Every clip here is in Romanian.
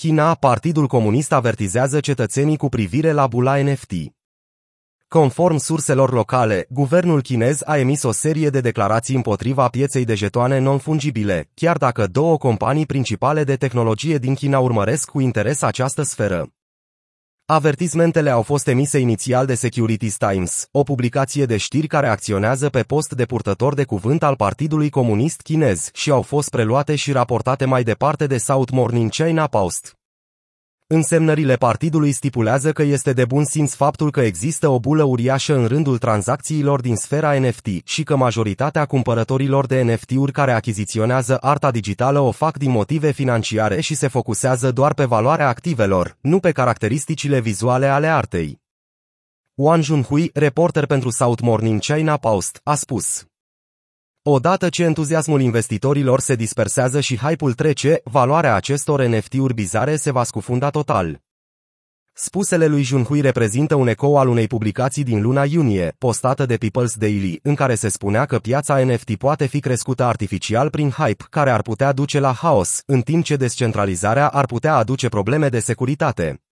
China, Partidul Comunist avertizează cetățenii cu privire la bula NFT. Conform surselor locale, guvernul chinez a emis o serie de declarații împotriva pieței de jetoane non-fungibile, chiar dacă două companii principale de tehnologie din China urmăresc cu interes această sferă. Avertismentele au fost emise inițial de Securities Times, o publicație de știri care acționează pe post de purtător de cuvânt al Partidului Comunist Chinez și au fost preluate și raportate mai departe de South Morning China Post. Însemnările partidului stipulează că este de bun simț faptul că există o bulă uriașă în rândul tranzacțiilor din sfera NFT și că majoritatea cumpărătorilor de NFT-uri care achiziționează arta digitală o fac din motive financiare și se focusează doar pe valoarea activelor, nu pe caracteristicile vizuale ale artei. Wang Junhui, reporter pentru South Morning China Post, a spus. Odată ce entuziasmul investitorilor se dispersează și hype-ul trece, valoarea acestor NFT-uri bizare se va scufunda total. Spusele lui Junhui reprezintă un ecou al unei publicații din luna iunie, postată de People's Daily, în care se spunea că piața NFT poate fi crescută artificial prin hype, care ar putea duce la haos, în timp ce descentralizarea ar putea aduce probleme de securitate.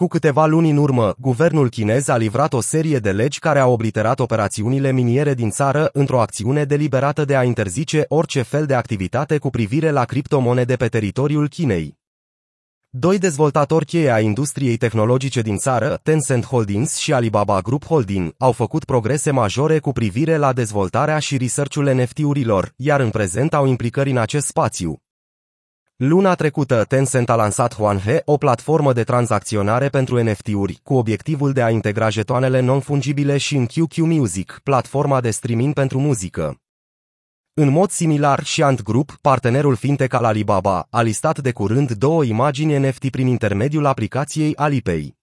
Cu câteva luni în urmă, guvernul chinez a livrat o serie de legi care au obliterat operațiunile miniere din țară într-o acțiune deliberată de a interzice orice fel de activitate cu privire la criptomonede pe teritoriul Chinei. Doi dezvoltatori cheie a industriei tehnologice din țară, Tencent Holdings și Alibaba Group Holding, au făcut progrese majore cu privire la dezvoltarea și research-ul NFT-urilor, iar în prezent au implicări în acest spațiu. Luna trecută, Tencent a lansat Huanhe, o platformă de tranzacționare pentru NFT-uri, cu obiectivul de a integra jetoanele non-fungibile și în QQ Music, platforma de streaming pentru muzică. În mod similar, și Ant Group, partenerul fintech al Alibaba, a listat de curând două imagini NFT prin intermediul aplicației Alipay.